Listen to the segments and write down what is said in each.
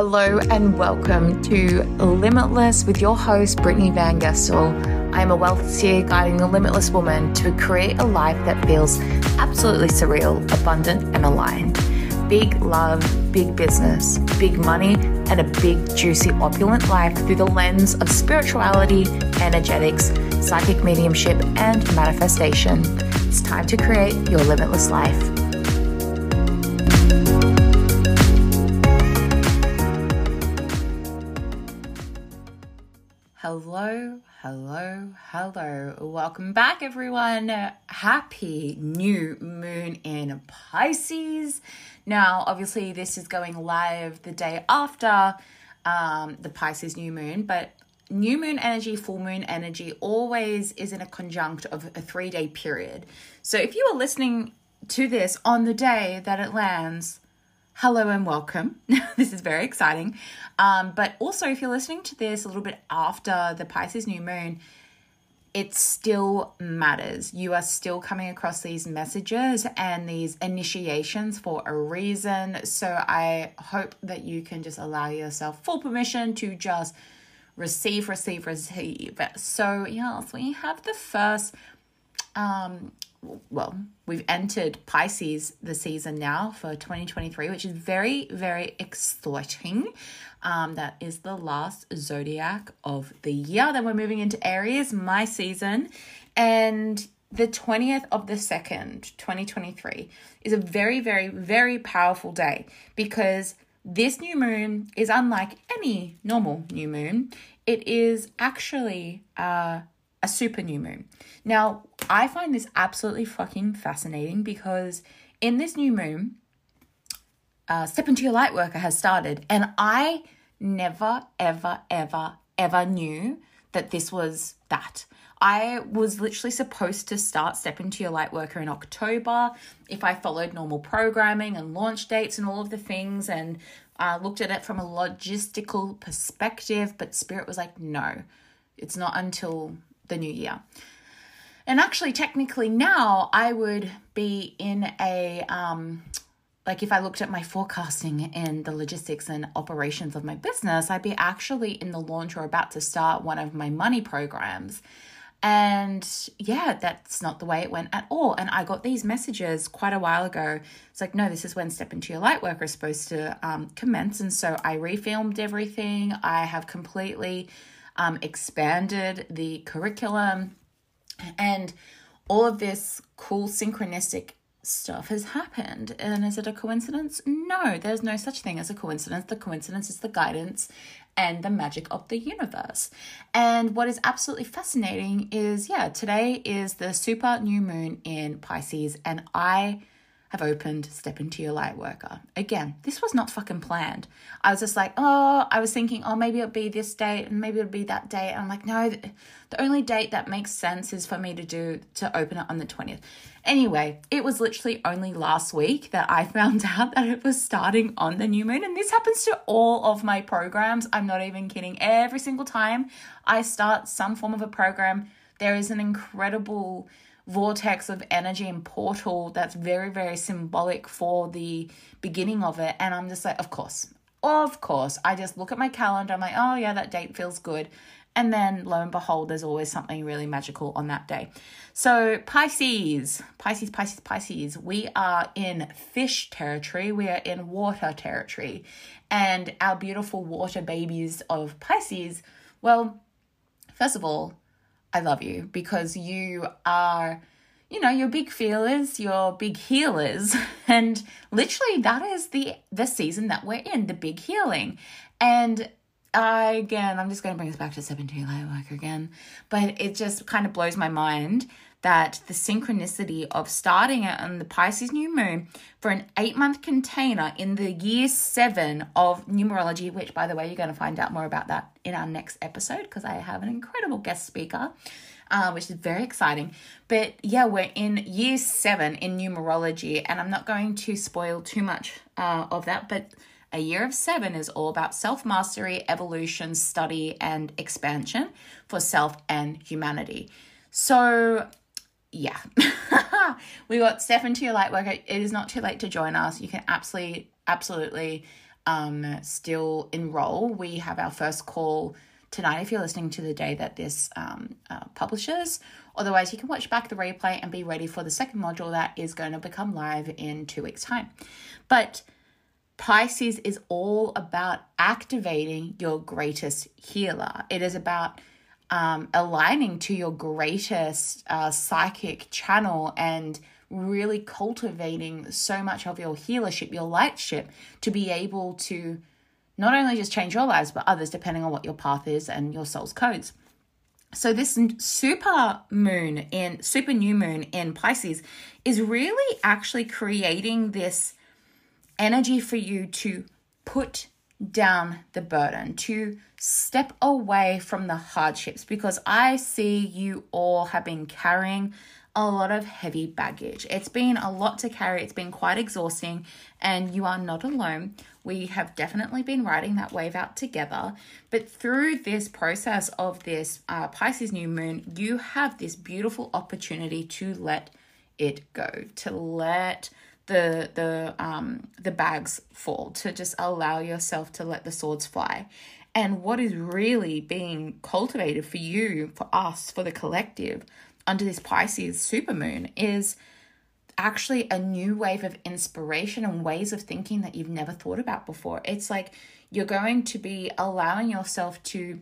Hello and welcome to Limitless with your host, Brittney Van Gestel. I am a wealth seer guiding the limitless woman to create a life that feels absolutely surreal, abundant, and aligned. Big love, big business, big money, and a big, juicy, opulent life through the lens of spirituality, energetics, psychic mediumship, and manifestation. It's time to create your limitless life. Hello, hello, hello. Welcome back, everyone. Happy new moon in Pisces. Now, obviously, this is going live the day after um, the Pisces new moon, but new moon energy, full moon energy always is in a conjunct of a three day period. So if you are listening to this on the day that it lands, hello and welcome. this is very exciting. Um, but also, if you're listening to this a little bit after the Pisces new moon, it still matters. You are still coming across these messages and these initiations for a reason. So I hope that you can just allow yourself full permission to just receive, receive, receive. So, yes, we have the first um well, we've entered Pisces the season now for 2023, which is very, very exciting. Um, that is the last zodiac of the year. Then we're moving into Aries, my season. And the 20th of the 2nd, 2023, is a very, very, very powerful day because this new moon is unlike any normal new moon. It is actually uh, a super new moon. Now, I find this absolutely fucking fascinating because in this new moon, uh, Step Into Your Light Worker has started, and I never, ever, ever, ever knew that this was that. I was literally supposed to start Step Into Your Light Worker in October if I followed normal programming and launch dates and all of the things and uh, looked at it from a logistical perspective. But Spirit was like, no, it's not until the new year. And actually, technically, now I would be in a, um, like if I looked at my forecasting and the logistics and operations of my business, I'd be actually in the launch or about to start one of my money programs. And yeah, that's not the way it went at all. And I got these messages quite a while ago. It's like, no, this is when Step Into Your Light Worker is supposed to um, commence. And so I refilmed everything. I have completely um, expanded the curriculum, and all of this cool synchronistic stuff has happened. And is it a coincidence? No, there's no such thing as a coincidence. The coincidence is the guidance and the magic of the universe. And what is absolutely fascinating is yeah, today is the super new moon in Pisces, and I have opened Step Into Your Light Worker. Again, this was not fucking planned. I was just like, oh, I was thinking, oh, maybe it'll be this date and maybe it'll be that date. And I'm like, no, the only date that makes sense is for me to do to open it on the 20th. Anyway, it was literally only last week that I found out that it was starting on the new moon. And this happens to all of my programs. I'm not even kidding. Every single time I start some form of a program, there is an incredible vortex of energy and portal that's very, very symbolic for the beginning of it. And I'm just like, of course, of course. I just look at my calendar, I'm like, oh, yeah, that date feels good. And then lo and behold, there's always something really magical on that day. So, Pisces, Pisces, Pisces, Pisces, we are in fish territory, we are in water territory. And our beautiful water babies of Pisces, well, first of all, I love you because you are, you know, your big feelers, your big healers, and literally that is the the season that we're in, the big healing. And uh, again, I'm just going to bring us back to 17 light work again, but it just kind of blows my mind that the synchronicity of starting it on the Pisces new moon for an eight month container in the year seven of numerology, which, by the way, you're going to find out more about that in our next episode because I have an incredible guest speaker. Uh, which is very exciting. But yeah, we're in year seven in numerology, and I'm not going to spoil too much uh, of that, but a year of seven is all about self mastery, evolution, study, and expansion for self and humanity. So, yeah, we got Step Into Your Light Worker. It is not too late to join us. You can absolutely, absolutely um, still enroll, we have our first call tonight if you're listening to the day that this um, uh, publishes. Otherwise, you can watch back the replay and be ready for the second module that is going to become live in two weeks' time. But Pisces is all about activating your greatest healer. It is about um, aligning to your greatest uh, psychic channel and really cultivating so much of your healership, your lightship, to be able to not only just change your lives, but others, depending on what your path is and your soul's codes. So, this super moon in super new moon in Pisces is really actually creating this energy for you to put down the burden, to step away from the hardships, because I see you all have been carrying a lot of heavy baggage. It's been a lot to carry, it's been quite exhausting, and you are not alone. We have definitely been riding that wave out together. But through this process of this uh, Pisces new moon, you have this beautiful opportunity to let it go, to let the the um the bags fall to just allow yourself to let the swords fly. And what is really being cultivated for you for us for the collective under this pisces supermoon is actually a new wave of inspiration and ways of thinking that you've never thought about before. It's like you're going to be allowing yourself to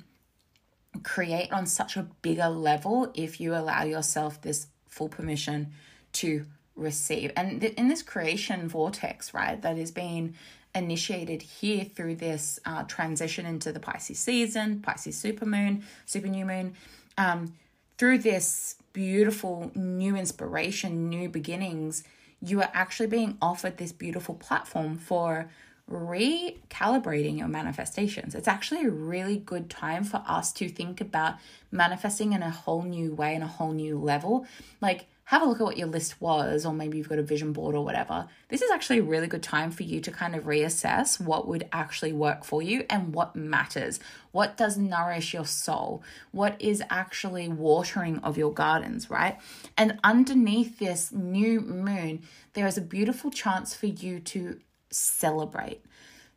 create on such a bigger level if you allow yourself this full permission to receive. And th- in this creation vortex, right, that is being initiated here through this uh, transition into the Pisces season, Pisces supermoon, super new moon, um, through this beautiful new inspiration, new beginnings, you are actually being offered this beautiful platform for recalibrating your manifestations. It's actually a really good time for us to think about manifesting in a whole new way, in a whole new level. Like, have a look at what your list was, or maybe you've got a vision board or whatever. This is actually a really good time for you to kind of reassess what would actually work for you and what matters. What does nourish your soul? What is actually watering of your gardens, right? And underneath this new moon, there is a beautiful chance for you to celebrate.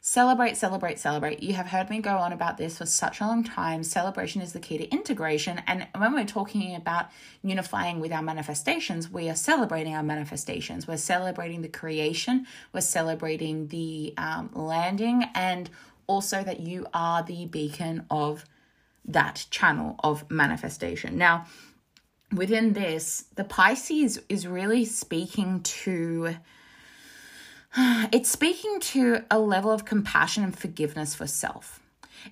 Celebrate, celebrate, celebrate. You have heard me go on about this for such a long time. Celebration is the key to integration. And when we're talking about unifying with our manifestations, we are celebrating our manifestations. We're celebrating the creation, we're celebrating the um, landing, and also that you are the beacon of that channel of manifestation. Now, within this, the Pisces is really speaking to it's speaking to a level of compassion and forgiveness for self.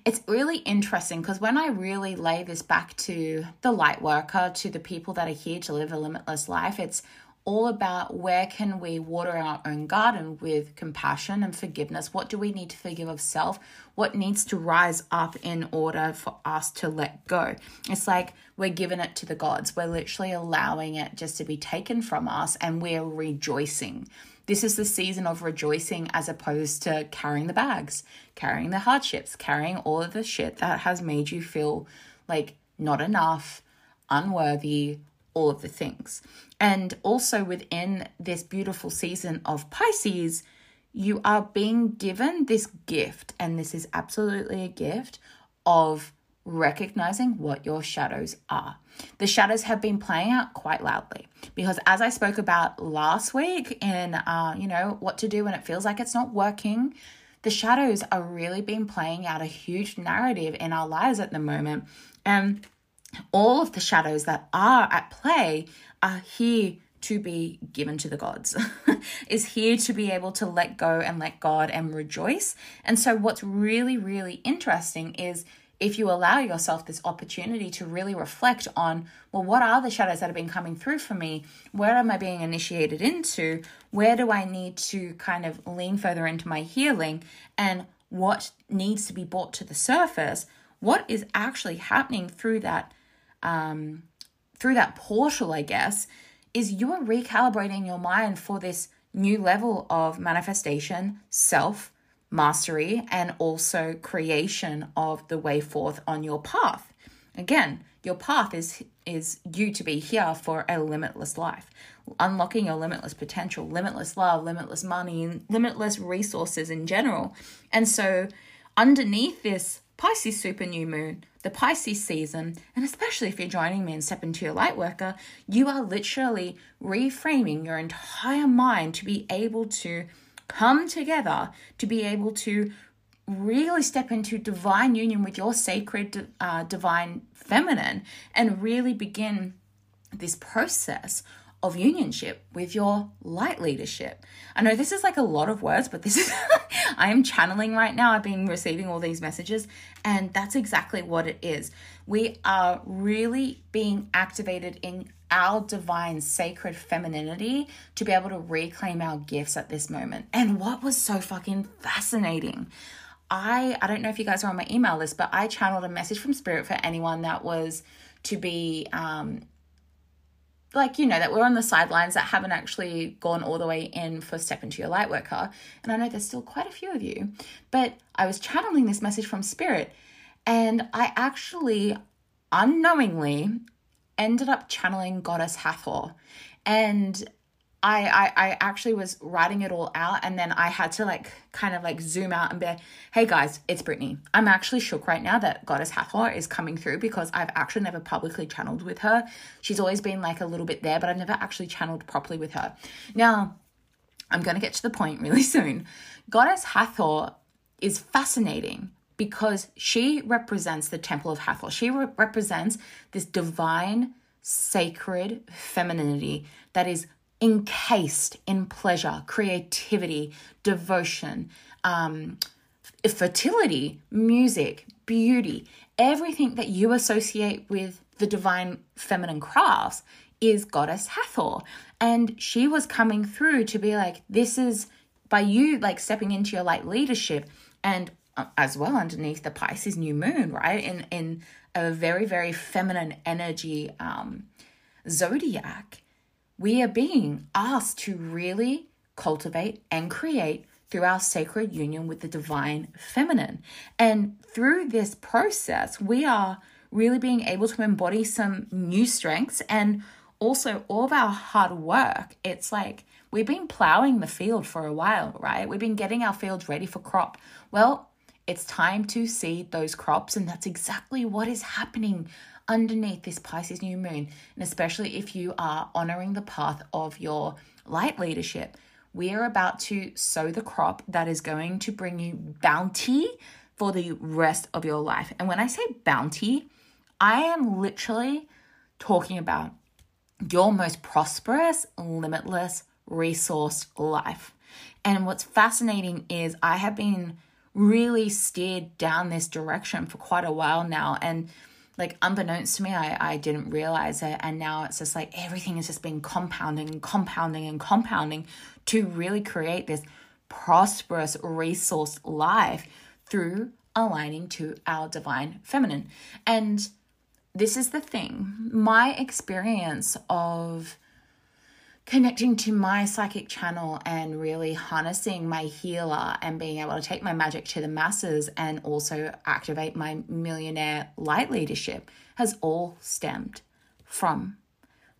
It's really interesting because when I really lay this back to the light worker, to the people that are here to live a limitless life, it's all about where can we water our own garden with compassion and forgiveness? What do we need to forgive of self? What needs to rise up in order for us to let go? It's like we're giving it to the gods. We're literally allowing it just to be taken from us and we're rejoicing. This is the season of rejoicing as opposed to carrying the bags, carrying the hardships, carrying all of the shit that has made you feel like not enough, unworthy, all of the things. And also within this beautiful season of Pisces, you are being given this gift, and this is absolutely a gift of recognizing what your shadows are. The shadows have been playing out quite loudly because, as I spoke about last week, in uh, you know what to do when it feels like it's not working, the shadows are really been playing out a huge narrative in our lives at the moment, and all of the shadows that are at play are here to be given to the gods, is here to be able to let go and let God and rejoice. And so, what's really, really interesting is if you allow yourself this opportunity to really reflect on, well, what are the shadows that have been coming through for me? Where am I being initiated into? Where do I need to kind of lean further into my healing? And what needs to be brought to the surface? What is actually happening through that, um, through that portal, I guess, is you're recalibrating your mind for this new level of manifestation, self, mastery and also creation of the way forth on your path. Again, your path is is you to be here for a limitless life, unlocking your limitless potential, limitless love, limitless money, limitless resources in general. And so, underneath this Pisces super new moon, the Pisces season, and especially if you're joining me and step into your light worker, you are literally reframing your entire mind to be able to come together, to be able to really step into divine union with your sacred uh, divine feminine and really begin this process of unionship with your light leadership. I know this is like a lot of words, but this is, I am channeling right now. I've been receiving all these messages, and that's exactly what it is. We are really being activated in our divine sacred femininity to be able to reclaim our gifts at this moment. And what was so fucking fascinating I I don't know if you guys are on my email list, but I channeled a message from spirit for anyone that was to be um like you know that we're on the sidelines that haven't actually gone all the way in for step into your light worker. And i know there's still quite a few of you. But i was channeling this message from spirit and i actually unknowingly ended up channeling goddess hathor. And I, I I actually was writing it all out and then I had to like kind of like zoom out and be like, hey guys, it's Brittney. I'm actually shook right now that Goddess Hathor is coming through because I've actually never publicly channeled with her. She's always been like a little bit there, but I've never actually channeled properly with her. Now, I'm gonna get to the point really soon. Goddess Hathor is fascinating because she represents the Temple of Hathor. She re- represents this divine, sacred femininity that is encased in pleasure, creativity, devotion, um, fertility, music, beauty, everything that you associate with the divine feminine crafts is Goddess Hathor. And she was coming through to be like, this is by you like stepping into your light leadership and uh, as well underneath the Pisces new moon, right? In in a very, very feminine energy um zodiac we are being asked to really cultivate and create through our sacred union with the divine feminine. And through this process, we are really being able to embody some new strengths and also all of our hard work. It's like we've been plowing the field for a while, right? We've been getting our fields ready for crop. Well, it's time to seed those crops, and that's exactly what is happening underneath this Pisces new moon, and especially if you are honoring the path of your light leadership, we are about to sow the crop that is going to bring you bounty for the rest of your life. And when I say bounty, I am literally talking about your most prosperous, limitless, resourced life. And what's fascinating is I have been really steered down this direction for quite a while now. And like unbeknownst to me I, I didn't realize it. And now it's just like everything has just been compounding and compounding and compounding to really create this prosperous resource life through aligning to our divine feminine. And this is the thing. My experience of connecting to my psychic channel and really harnessing my healer and being able to take my magic to the masses and also activate my millionaire light leadership has all stemmed from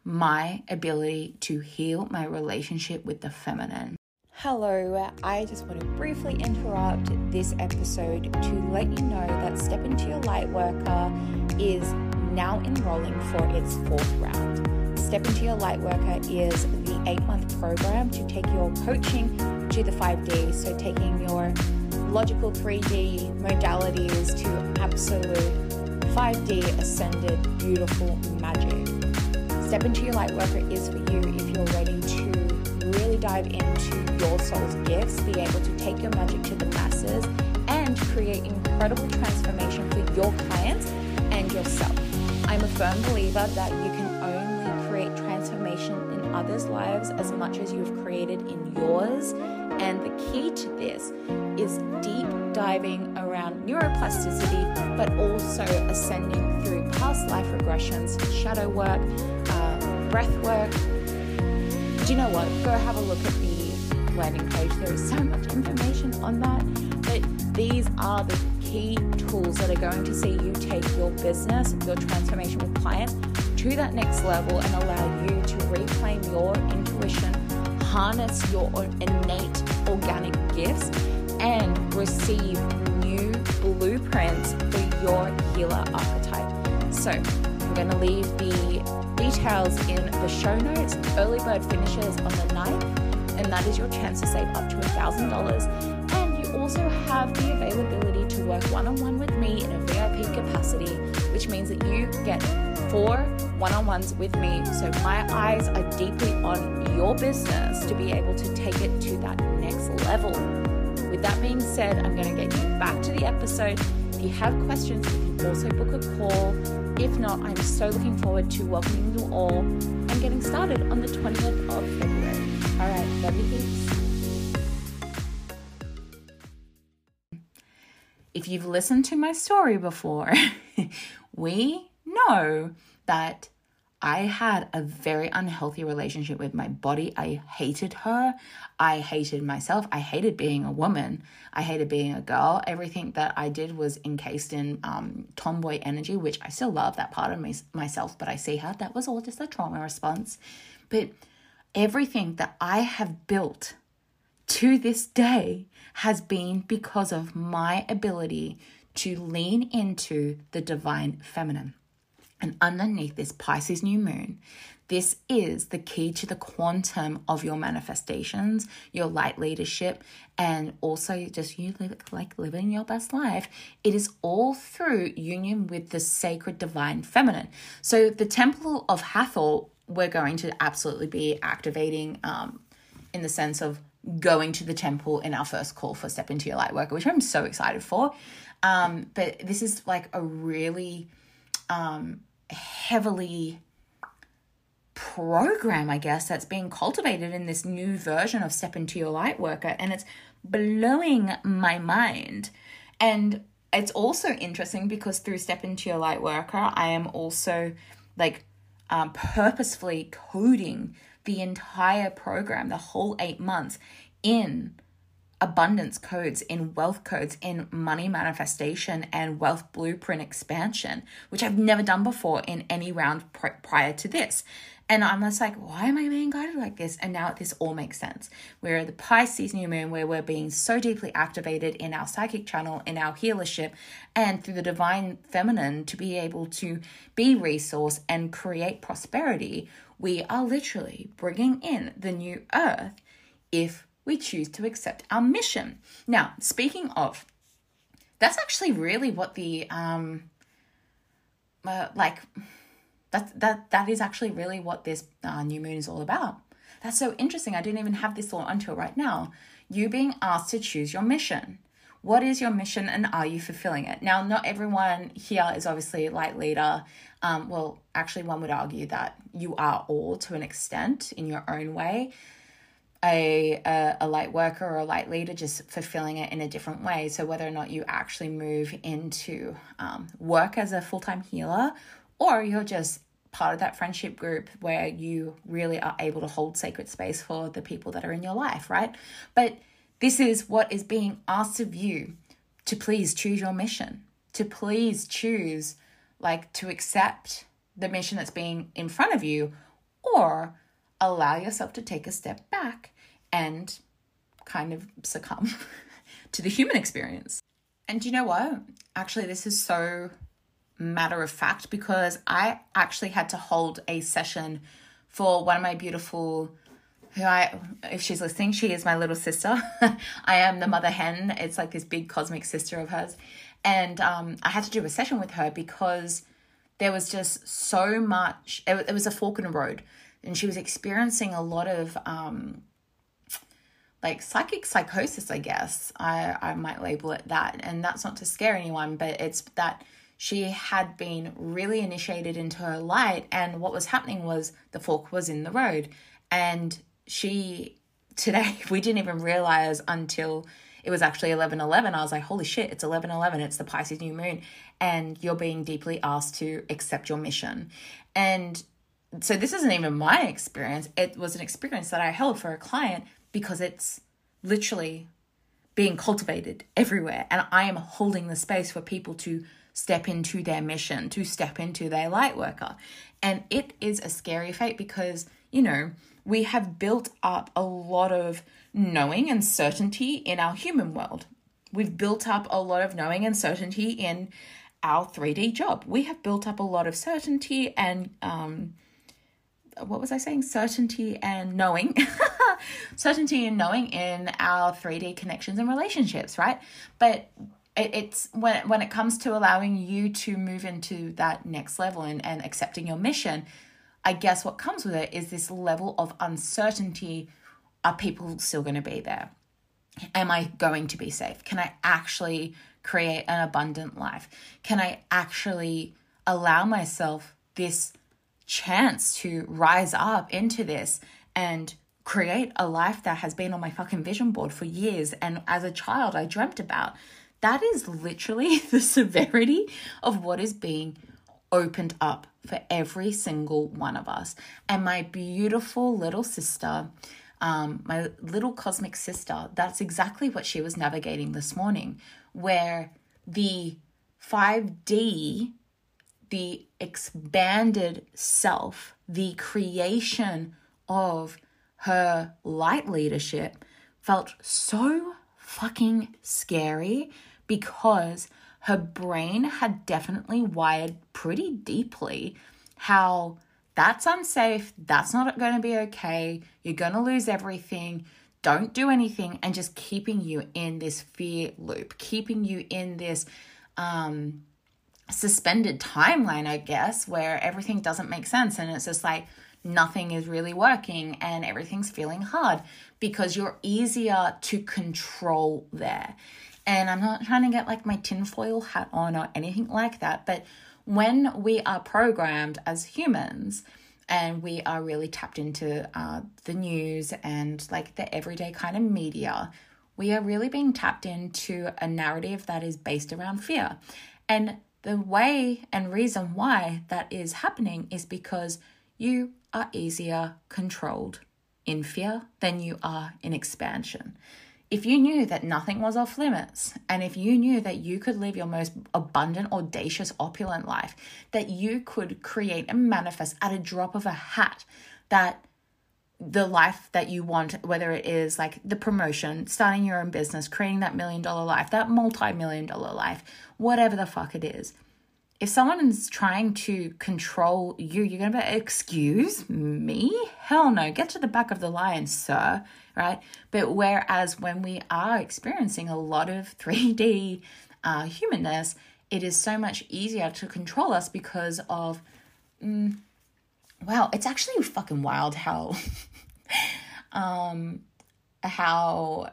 my ability to heal my relationship with the feminine. Hello, I just want to briefly interrupt this episode to let you know that Step Into Your Light Worker is now enrolling for its fourth round. Step Into Your Light Worker is the eight month program to take your coaching to the 5D. So, taking your logical 3D modalities to absolute 5D ascended beautiful magic. Step Into Your Light Worker is for you if you're ready to really dive into your soul's gifts, be able to take your magic to the masses, and create incredible transformation for your clients and yourself. I'm a firm believer that you can transformation in others' lives as much as you've created in yours. And the key to this is deep diving around neuroplasticity, but also ascending through past life regressions, shadow work, uh, breath work. Do you know what? Go have a look at the landing page. There is so much information on that. But these are the key tools that are going to see you take your business, your transformation with clients to that next level and allow you your intuition, harness your innate organic gifts, and receive new blueprints for your healer archetype. So, I'm going to leave the details in the show notes. Early bird finishes on the 9th, and that is your chance to save up to $1,000. And you also have the availability to work one on one with me in a VIP capacity, which means that you get four one on ones with me. So my eyes are deeply on your business to be able to take it to that next level. With that being said, I'm going to get you back to the episode. If you have questions, you can also book a call. If not, I'm so looking forward to welcoming you all and getting started on the 20th of February. All right, love you heaps. If you've listened to my story before, we know that I had a very unhealthy relationship with my body. I hated her. I hated myself. I hated being a woman. I hated being a girl. Everything that I did was encased in um, tomboy energy, which I still love that part of me, myself, but I see how that was all just a trauma response. But everything that I have built to this day has been because of my ability to lean into the divine feminine. And underneath this Pisces new moon, this is the key to the quantum of your manifestations, your light leadership, and also just you live like living your best life. It is all through union with the sacred divine feminine. So the Temple of Hathor, we're going to absolutely be activating um, in the sense of going to the temple in our first call for Step Into Your Light Worker, which I'm so excited for. Um, but this is like a really um, heavily program, I guess, that's being cultivated in this new version of Step Into Your Light Worker. And it's blowing my mind. And it's also interesting because through Step Into Your Light Worker, I am also like um, purposefully coding the entire program, the whole eight months, in abundance codes, in wealth codes, in money manifestation and wealth blueprint expansion, which I've never done before in any round pr- prior to this. And I'm just like, why am I being guided like this? And now this all makes sense. We're the Pisces new moon where we're being so deeply activated in our psychic channel, in our healership, and through the divine feminine to be able to be resource and create prosperity. We are literally bringing in the new earth if we choose to accept our mission. Now, speaking of, that's actually really what the um uh, like that that that is actually really what this uh, new moon is all about. That's so interesting. I didn't even have this thought until right now. You being asked to choose your mission. What is your mission and are you fulfilling it? Now, not everyone here is obviously a light leader. Um, well, actually, one would argue that you are all to an extent in your own way a, a, a light worker or a light leader, just fulfilling it in a different way. So whether or not you actually move into um, work as a full time healer, or you're just part of that friendship group where you really are able to hold sacred space for the people that are in your life, right? But this is what is being asked of you to please choose your mission, to please choose, like, to accept the mission that's being in front of you, or allow yourself to take a step back and kind of succumb to the human experience. And you know what? Actually, this is so matter of fact because I actually had to hold a session for one of my beautiful who I if she's listening, she is my little sister. I am the mother hen. It's like this big cosmic sister of hers. And um, I had to do a session with her because there was just so much it, it was a fork in the road and she was experiencing a lot of um, like psychic psychosis, I guess. I, I might label it that. And that's not to scare anyone, but it's that she had been really initiated into her light. And what was happening was the fork was in the road. And she, today, we didn't even realize until it was actually 11 11. I was like, holy shit, it's 11 11. It's the Pisces new moon. And you're being deeply asked to accept your mission. And so this isn't even my experience. It was an experience that I held for a client because it's literally being cultivated everywhere. And I am holding the space for people to step into their mission, to step into their light worker. And it is a scary fate because, you know, we have built up a lot of knowing and certainty in our human world. We've built up a lot of knowing and certainty in our 3D job. We have built up a lot of certainty and, um, what was I saying? Certainty and knowing. certainty and knowing in our 3D connections and relationships, right? But it, it's when when it comes to allowing you to move into that next level and, and accepting your mission, I guess what comes with it is this level of uncertainty. Are people still going to be there? Am I going to be safe? Can I actually create an abundant life? Can I actually allow myself this chance to rise up into this and create a life that has been on my fucking vision board for years and as a child I dreamt about? That is literally the severity of what is being opened up for every single one of us. And my beautiful little sister, um, my little cosmic sister, that's exactly what she was navigating this morning, where the 5D, the expanded self, the creation of her light leadership felt so fucking scary because her brain had definitely wired pretty deeply how that's unsafe, that's not going to be okay, you're going to lose everything, don't do anything, and just keeping you in this fear loop, keeping you in this um, suspended timeline, I guess, where everything doesn't make sense and it's just like nothing is really working and everything's feeling hard because you're easier to control there. And I'm not trying to get like my tinfoil hat on or anything like that, but when we are programmed as humans and we are really tapped into uh, the news and like the everyday kind of media, we are really being tapped into a narrative that is based around fear. And the way and reason why that is happening is because you are easier controlled in fear than you are in expansion. If you knew that nothing was off limits, and if you knew that you could live your most abundant, audacious, opulent life, that you could create and manifest at a drop of a hat, that the life that you want, whether it is like the promotion, starting your own business, creating that million dollar life, that multi million dollar life, whatever the fuck it is, if someone is trying to control you, you're to be, excuse me? Hell no, get to the back of the line, sir, right? But whereas when we are experiencing a lot of 3D uh, humanness, it is so much easier to control us because of, mm, wow, it's actually fucking wild how, um, how,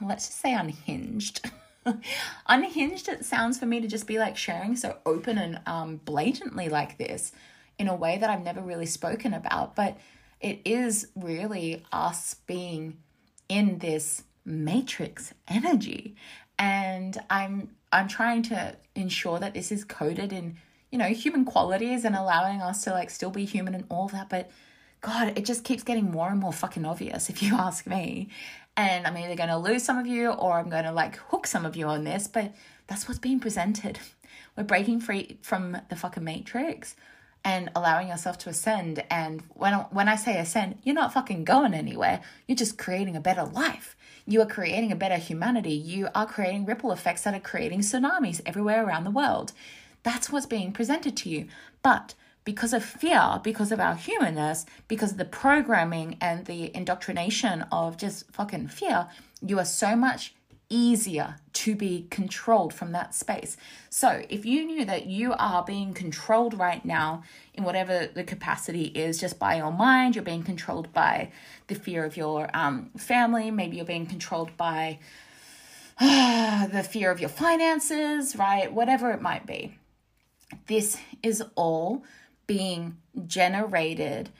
let's just say unhinged. Unhinged, it sounds for me to just be like sharing so open and um, blatantly like this in a way that I've never really spoken about. But it is really us being in this matrix energy. And I'm I'm trying to ensure that this is coded in, you know, human qualities and allowing us to like still be human and all that. But God, it just keeps getting more and more fucking obvious if you ask me and I'm either going to lose some of you or I'm going to like hook some of you on this, but that's what's being presented. We're breaking free from the fucking matrix and allowing yourself to ascend. And when when I say ascend, you're not fucking going anywhere. You're just creating a better life. You are creating a better humanity. You are creating ripple effects that are creating tsunamis everywhere around the world. That's what's being presented to you. But because of fear, because of our humanness, because of the programming and the indoctrination of just fucking fear, you are so much easier to be controlled from that space. So, if you knew that you are being controlled right now in whatever the capacity is, just by your mind, you're being controlled by the fear of your um, family, maybe you're being controlled by the fear of your finances, right? Whatever it might be. This is all being generated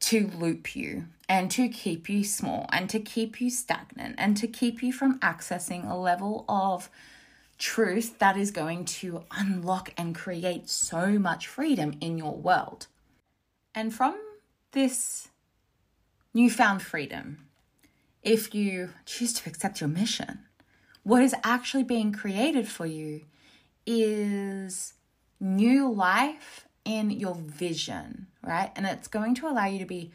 to loop you and to keep you small and to keep you stagnant and to keep you from accessing a level of truth that is going to unlock and create so much freedom in your world. And from this newfound freedom, if you choose to accept your mission, what is actually being created for you is new life in your vision, right? And it's going to allow you to be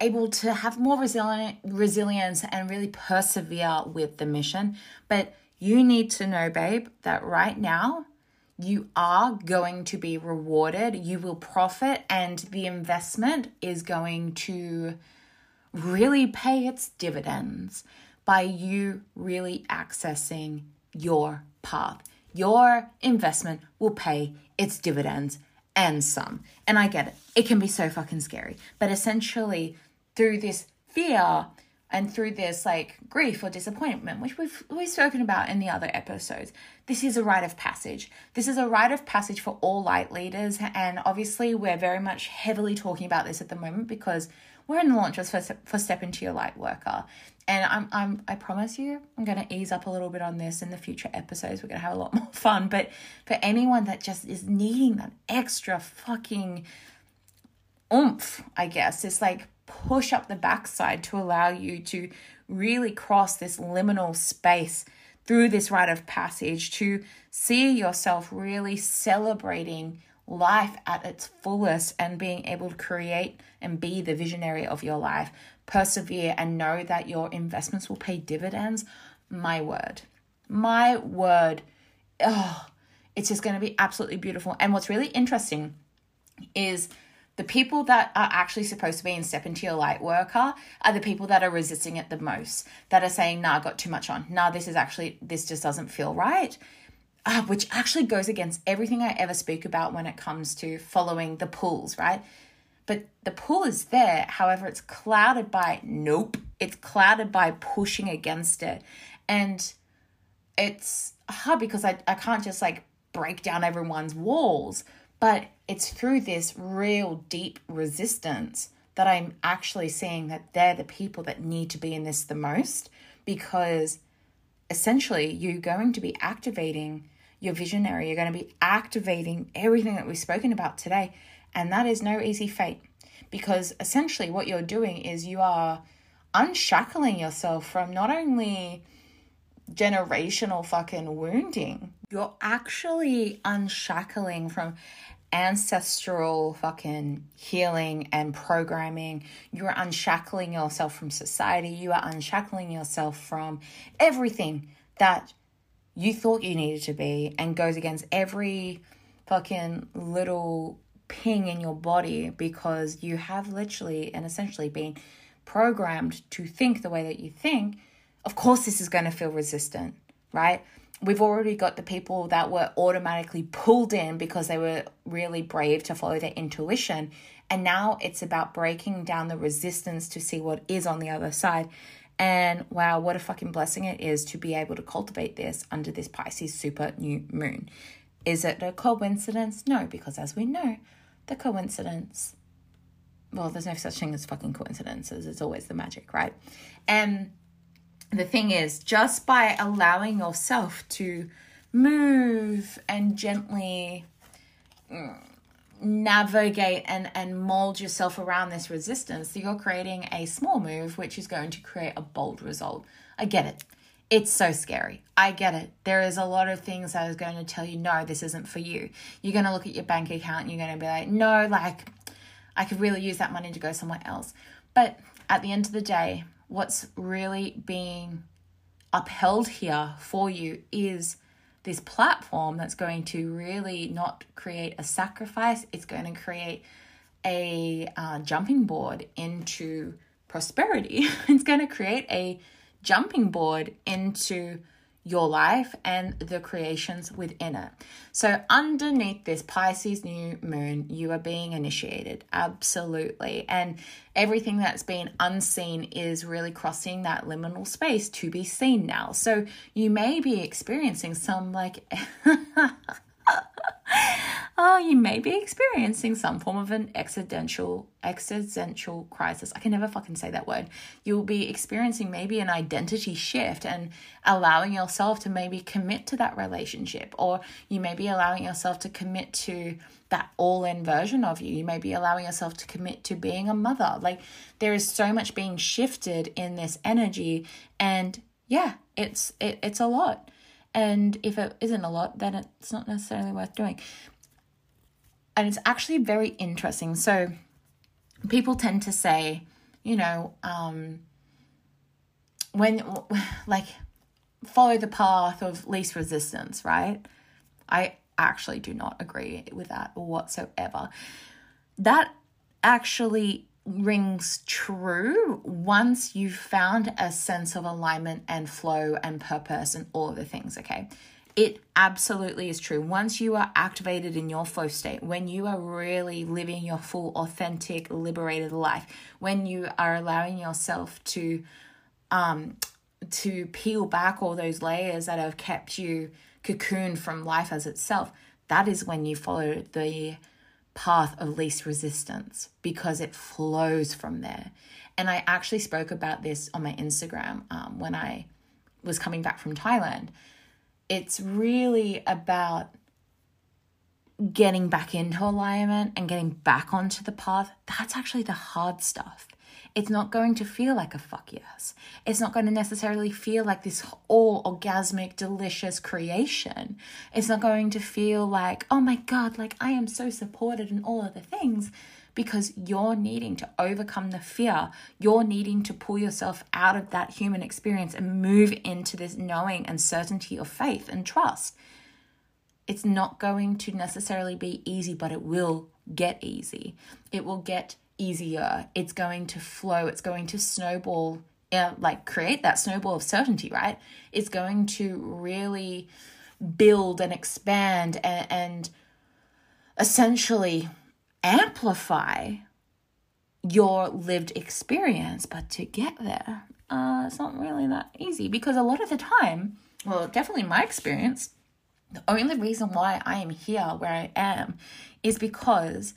able to have more resilient resilience and really persevere with the mission. But you need to know, babe, that right now you are going to be rewarded. You will profit, and the investment is going to really pay its dividends by you really accessing your path. Your investment will pay its dividends and some. And I get it. It can be so fucking scary. But essentially, through this fear and through this like grief or disappointment, which we've we've spoken about in the other episodes, this is a rite of passage. This is a rite of passage for all light leaders, and obviously we're very much heavily talking about this at the moment because we're in the launches for for Step into Your Light Worker, and I'm I'm I promise you I'm gonna ease up a little bit on this in the future episodes. We're gonna have a lot more fun, but for anyone that just is needing that extra fucking oomph, I guess, it's like push up the backside to allow you to really cross this liminal space through this rite of passage to see yourself really celebrating life at its fullest and being able to create and be the visionary of your life, persevere and know that your investments will pay dividends. My word, my word. Oh, it's just going to be absolutely beautiful. And what's really interesting is the people that are actually supposed to be in step into your light worker are the people that are resisting it the most, that are saying, nah, I got too much on. Nah, this is actually, this just doesn't feel right. Uh, which actually goes against everything I ever speak about when it comes to following the pulls, right? But the pull is there. However, it's clouded by nope. It's clouded by pushing against it. And it's hard because I, I can't just like break down everyone's walls but it's through this real deep resistance that I'm actually seeing that they're the people that need to be in this the most because essentially you're going to be activating your visionary, you're going to be activating everything that we've spoken about today. And that is no easy feat because essentially what you're doing is you are unshackling yourself from not only generational fucking wounding, you're actually unshackling from ancestral fucking healing and programming. You are unshackling yourself from society. You are unshackling yourself from everything that you thought you needed to be and goes against every fucking little ping in your body because you have literally and essentially been programmed to think the way that you think. Of course, this is going to feel resistant, right? we've already got the people that were automatically pulled in because they were really brave to follow their intuition. And now it's about breaking down the resistance to see what is on the other side. And wow, what a fucking blessing it is to be able to cultivate this under this Pisces super new moon. Is it a coincidence? No, because as we know, the coincidence, well, there's no such thing as fucking coincidences. It's always the magic, right? And the thing is, just by allowing yourself to move and gently mm, navigate and, and mold yourself around this resistance, So you're creating a small move which is going to create a bold result. I get it. It's so scary. I get it. There is a lot of things that is going to tell you, no, this isn't for you. You're going to look at your bank account and you're going to be like, no, like, I could really use that money to go somewhere else. But at the end of the day, what's really being upheld here for you is this platform that's going to really not create a sacrifice, it's going to create a uh, jumping board into prosperity. it's going to create a jumping board into your life and the creations within it. So, underneath this Pisces new moon, you are being initiated, absolutely. And everything that's been unseen is really crossing that liminal space to be seen now. So, you may be experiencing some like oh, you may be experiencing some form of an existential existential crisis. I can never fucking say that word. You'll be experiencing maybe an identity shift and allowing yourself to maybe commit to that relationship, or you may be allowing yourself to commit to that all-in version of you. You may be allowing yourself to commit to being a mother. Like there is so much being shifted in this energy, and yeah, it's it, it's a lot. And if it isn't a lot, then it's not necessarily worth doing. And it's actually very interesting. So people tend to say, you know, um, when, like, follow the path of least resistance, right? I actually do not agree with that whatsoever. That actually rings true once you've found a sense of alignment and flow and purpose and all of the things, okay? It absolutely is true. Once you are activated in your flow state, when you are really living your full, authentic, liberated life, when you are allowing yourself to um to peel back all those layers that have kept you cocooned from life as itself, that is when you follow the path of least resistance because it flows from there. And I actually spoke about this on my Instagram um, when I was coming back from Thailand. It's really about getting back into alignment and getting back onto the path. That's actually the hard stuff it's not going to feel like a fuck yes. It's not going to necessarily feel like this all orgasmic, delicious creation. It's not going to feel like, oh my God, like I am so supported and all of the things because you're needing to overcome the fear. You're needing to pull yourself out of that human experience and move into this knowing and certainty of faith and trust. It's not going to necessarily be easy, but it will get easy. It will get easier. It's going to flow. It's going to snowball, uh, like create that snowball of certainty, right? It's going to really build and expand and, and essentially amplify your lived experience. But to get there, uh, it's not really that easy because a lot of the time, well, definitely my experience, the only reason why I am here where I am is because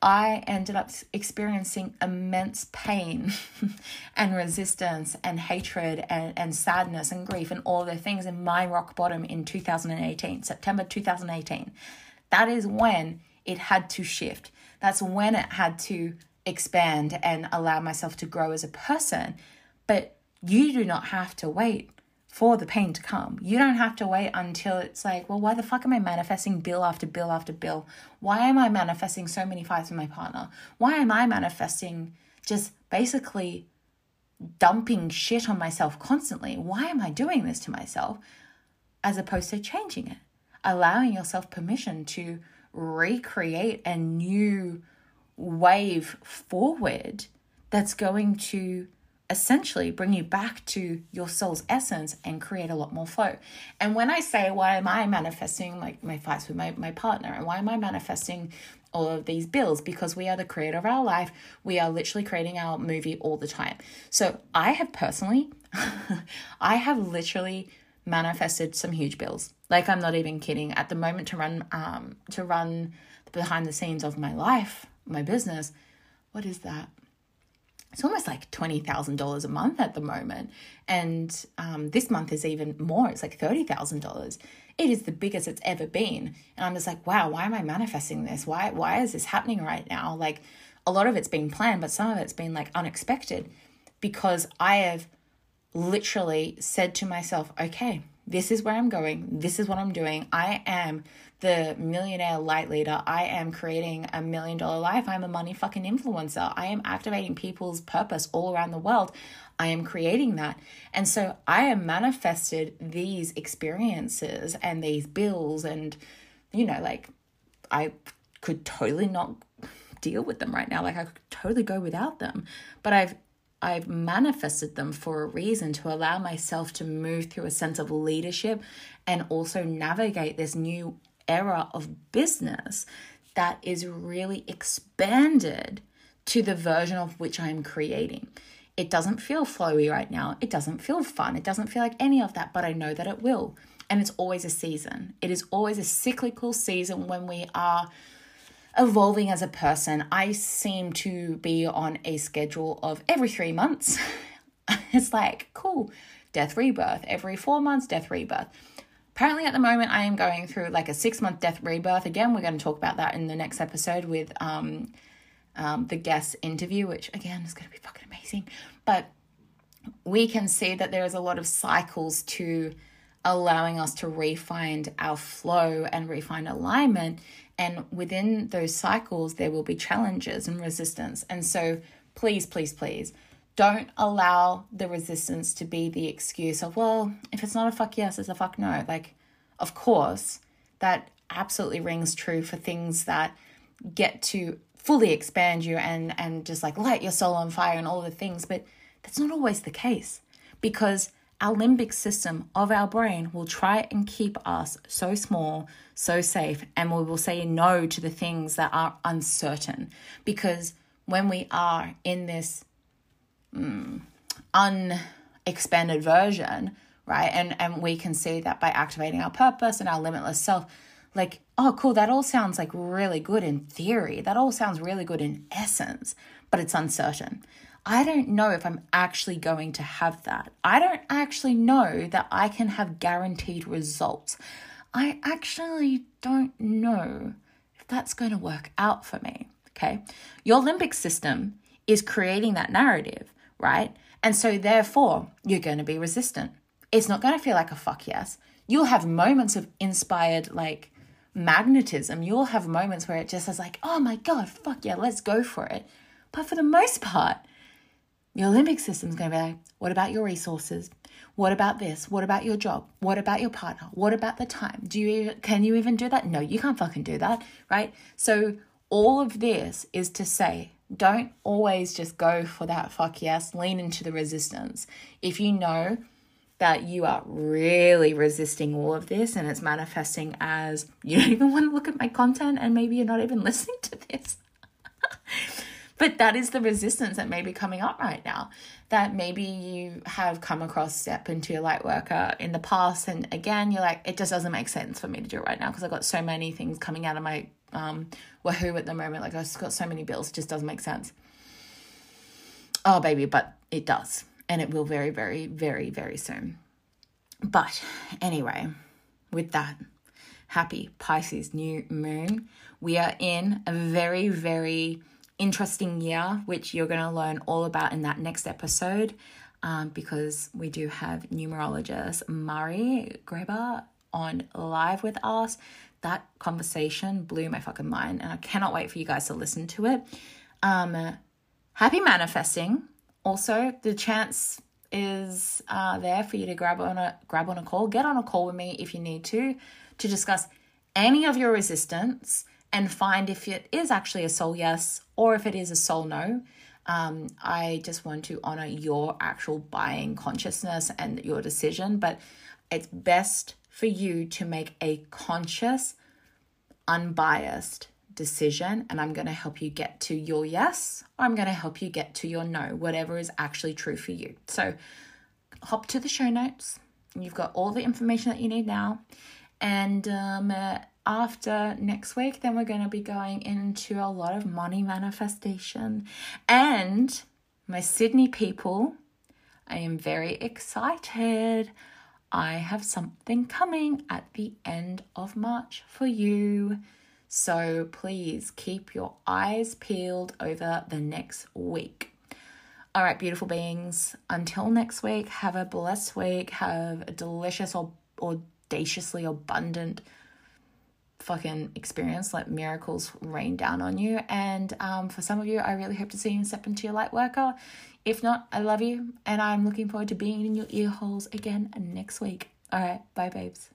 I ended up experiencing immense pain and resistance and hatred and, and sadness and grief and all the things in my rock bottom in 2018, September 2018. That is when it had to shift. That's when it had to expand and allow myself to grow as a person. But you do not have to wait for the pain to come. You don't have to wait until it's like, well, why the fuck am I manifesting bill after bill after bill? Why am I manifesting so many fights with my partner? Why am I manifesting just basically dumping shit on myself constantly? Why am I doing this to myself? As opposed to changing it, allowing yourself permission to recreate a new wave forward that's going to essentially bring you back to your soul's essence and create a lot more flow. And when I say, why am I manifesting like my fights with my, my partner? And why am I manifesting all of these bills? Because we are the creator of our life. We are literally creating our movie all the time. So I have personally, I have literally manifested some huge bills. Like I'm not even kidding. At the moment to run um to run behind the scenes of my life, my business, what is that? it's almost like $20,000 a month at the moment. And um, this month is even more. It's like $30,000. It is the biggest it's ever been. And I'm just like, wow, why am I manifesting this? Why, why is this happening right now? Like a lot of it's been planned, but some of it's been like unexpected because I have literally said to myself, okay, this is where I'm going. This is what I'm doing. I am the millionaire light leader. I am creating a million dollar life. I'm a money fucking influencer. I am activating people's purpose all around the world. I am creating that. And so I have manifested these experiences and these bills and you know like I could totally not deal with them right now. Like I could totally go without them. But I've I've manifested them for a reason to allow myself to move through a sense of leadership and also navigate this new era of business that is really expanded to the version of which I'm creating. It doesn't feel flowy right now. It doesn't feel fun. It doesn't feel like any of that, but I know that it will. And it's always a season. It is always a cyclical season when we are evolving as a person. I seem to be on a schedule of every three months. it's like, cool, death rebirth. Every four months, death rebirth. Apparently, at the moment, I am going through like a six month death rebirth. Again, we're going to talk about that in the next episode with um, um, the guest interview, which again is going to be fucking amazing. But we can see that there is a lot of cycles to allowing us to refine our flow and refine alignment. And within those cycles, there will be challenges and resistance. And so, please, please, please don't allow the resistance to be the excuse of, well, if it's not a fuck yes, it's a fuck no. Like, of course, that absolutely rings true for things that get to fully expand you and and just like light your soul on fire and all the things but that's not always the case because our limbic system of our brain will try and keep us so small, so safe, and we will say no to the things that are uncertain. Because when we are in this um, unexpanded version, right, and, and we can see that by activating our purpose and our limitless self, like, oh, cool, that all sounds like really good in theory. That all sounds really good in essence, but it's uncertain. I don't know if I'm actually going to have that. I don't actually know that I can have guaranteed results. I actually don't know if that's going to work out for me. Okay. Your limbic system is creating that narrative, right? And so, therefore, you're going to be resistant. It's not going to feel like a fuck yes. You'll have moments of inspired, like, magnetism. You'll have moments where it just is like, oh my God, fuck yeah, let's go for it. But for the most part, your limbic system's going to be like, what about your resources? What about this? What about your job? What about your partner? What about the time? Do you can you even do that? No, you can't fucking do that, right? So all of this is to say, don't always just go for that fuck yes, lean into the resistance. If you know that you are really resisting all of this and it's manifesting as you don't even want to look at my content and maybe you're not even listening to this. But that is the resistance that may be coming up right now. That maybe you have come across step into your light worker in the past, and again, you're like, it just doesn't make sense for me to do it right now because I've got so many things coming out of my um, wahoo at the moment. Like, I've got so many bills, it just doesn't make sense. Oh, baby, but it does. And it will very, very, very, very soon. But anyway, with that, happy Pisces new moon. We are in a very, very interesting year, which you're going to learn all about in that next episode. Um, because we do have numerologist Murray Greber on live with us. That conversation blew my fucking mind, and I cannot wait for you guys to listen to it. Um, happy manifesting. Also, the chance is uh, there for you to grab on a grab on a call. Get on a call with me if you need to to discuss any of your resistance and find if it is actually a soul yes or if it is a soul no. Um, I just want to honor your actual buying consciousness and your decision, but it's best for you to make a conscious, unbiased decision. And I'm going to help you get to your yes, or I'm going to help you get to your no, whatever is actually true for you. So hop to the show notes. You've got all the information that you need now. And um, uh, after next week, then we're going to be going into a lot of money manifestation. And my Sydney people, I am very excited. I have something coming at the end of March for you. So please keep your eyes peeled over the next week. All right, beautiful beings. Until next week, have a blessed week. Have a delicious or audaciously abundant fucking experience, let miracles rain down on you. And um, for some of you, I really hope to see you step into your light worker. If not, I love you, and I'm looking forward to being in your ear holes again next week. All right, bye, babes.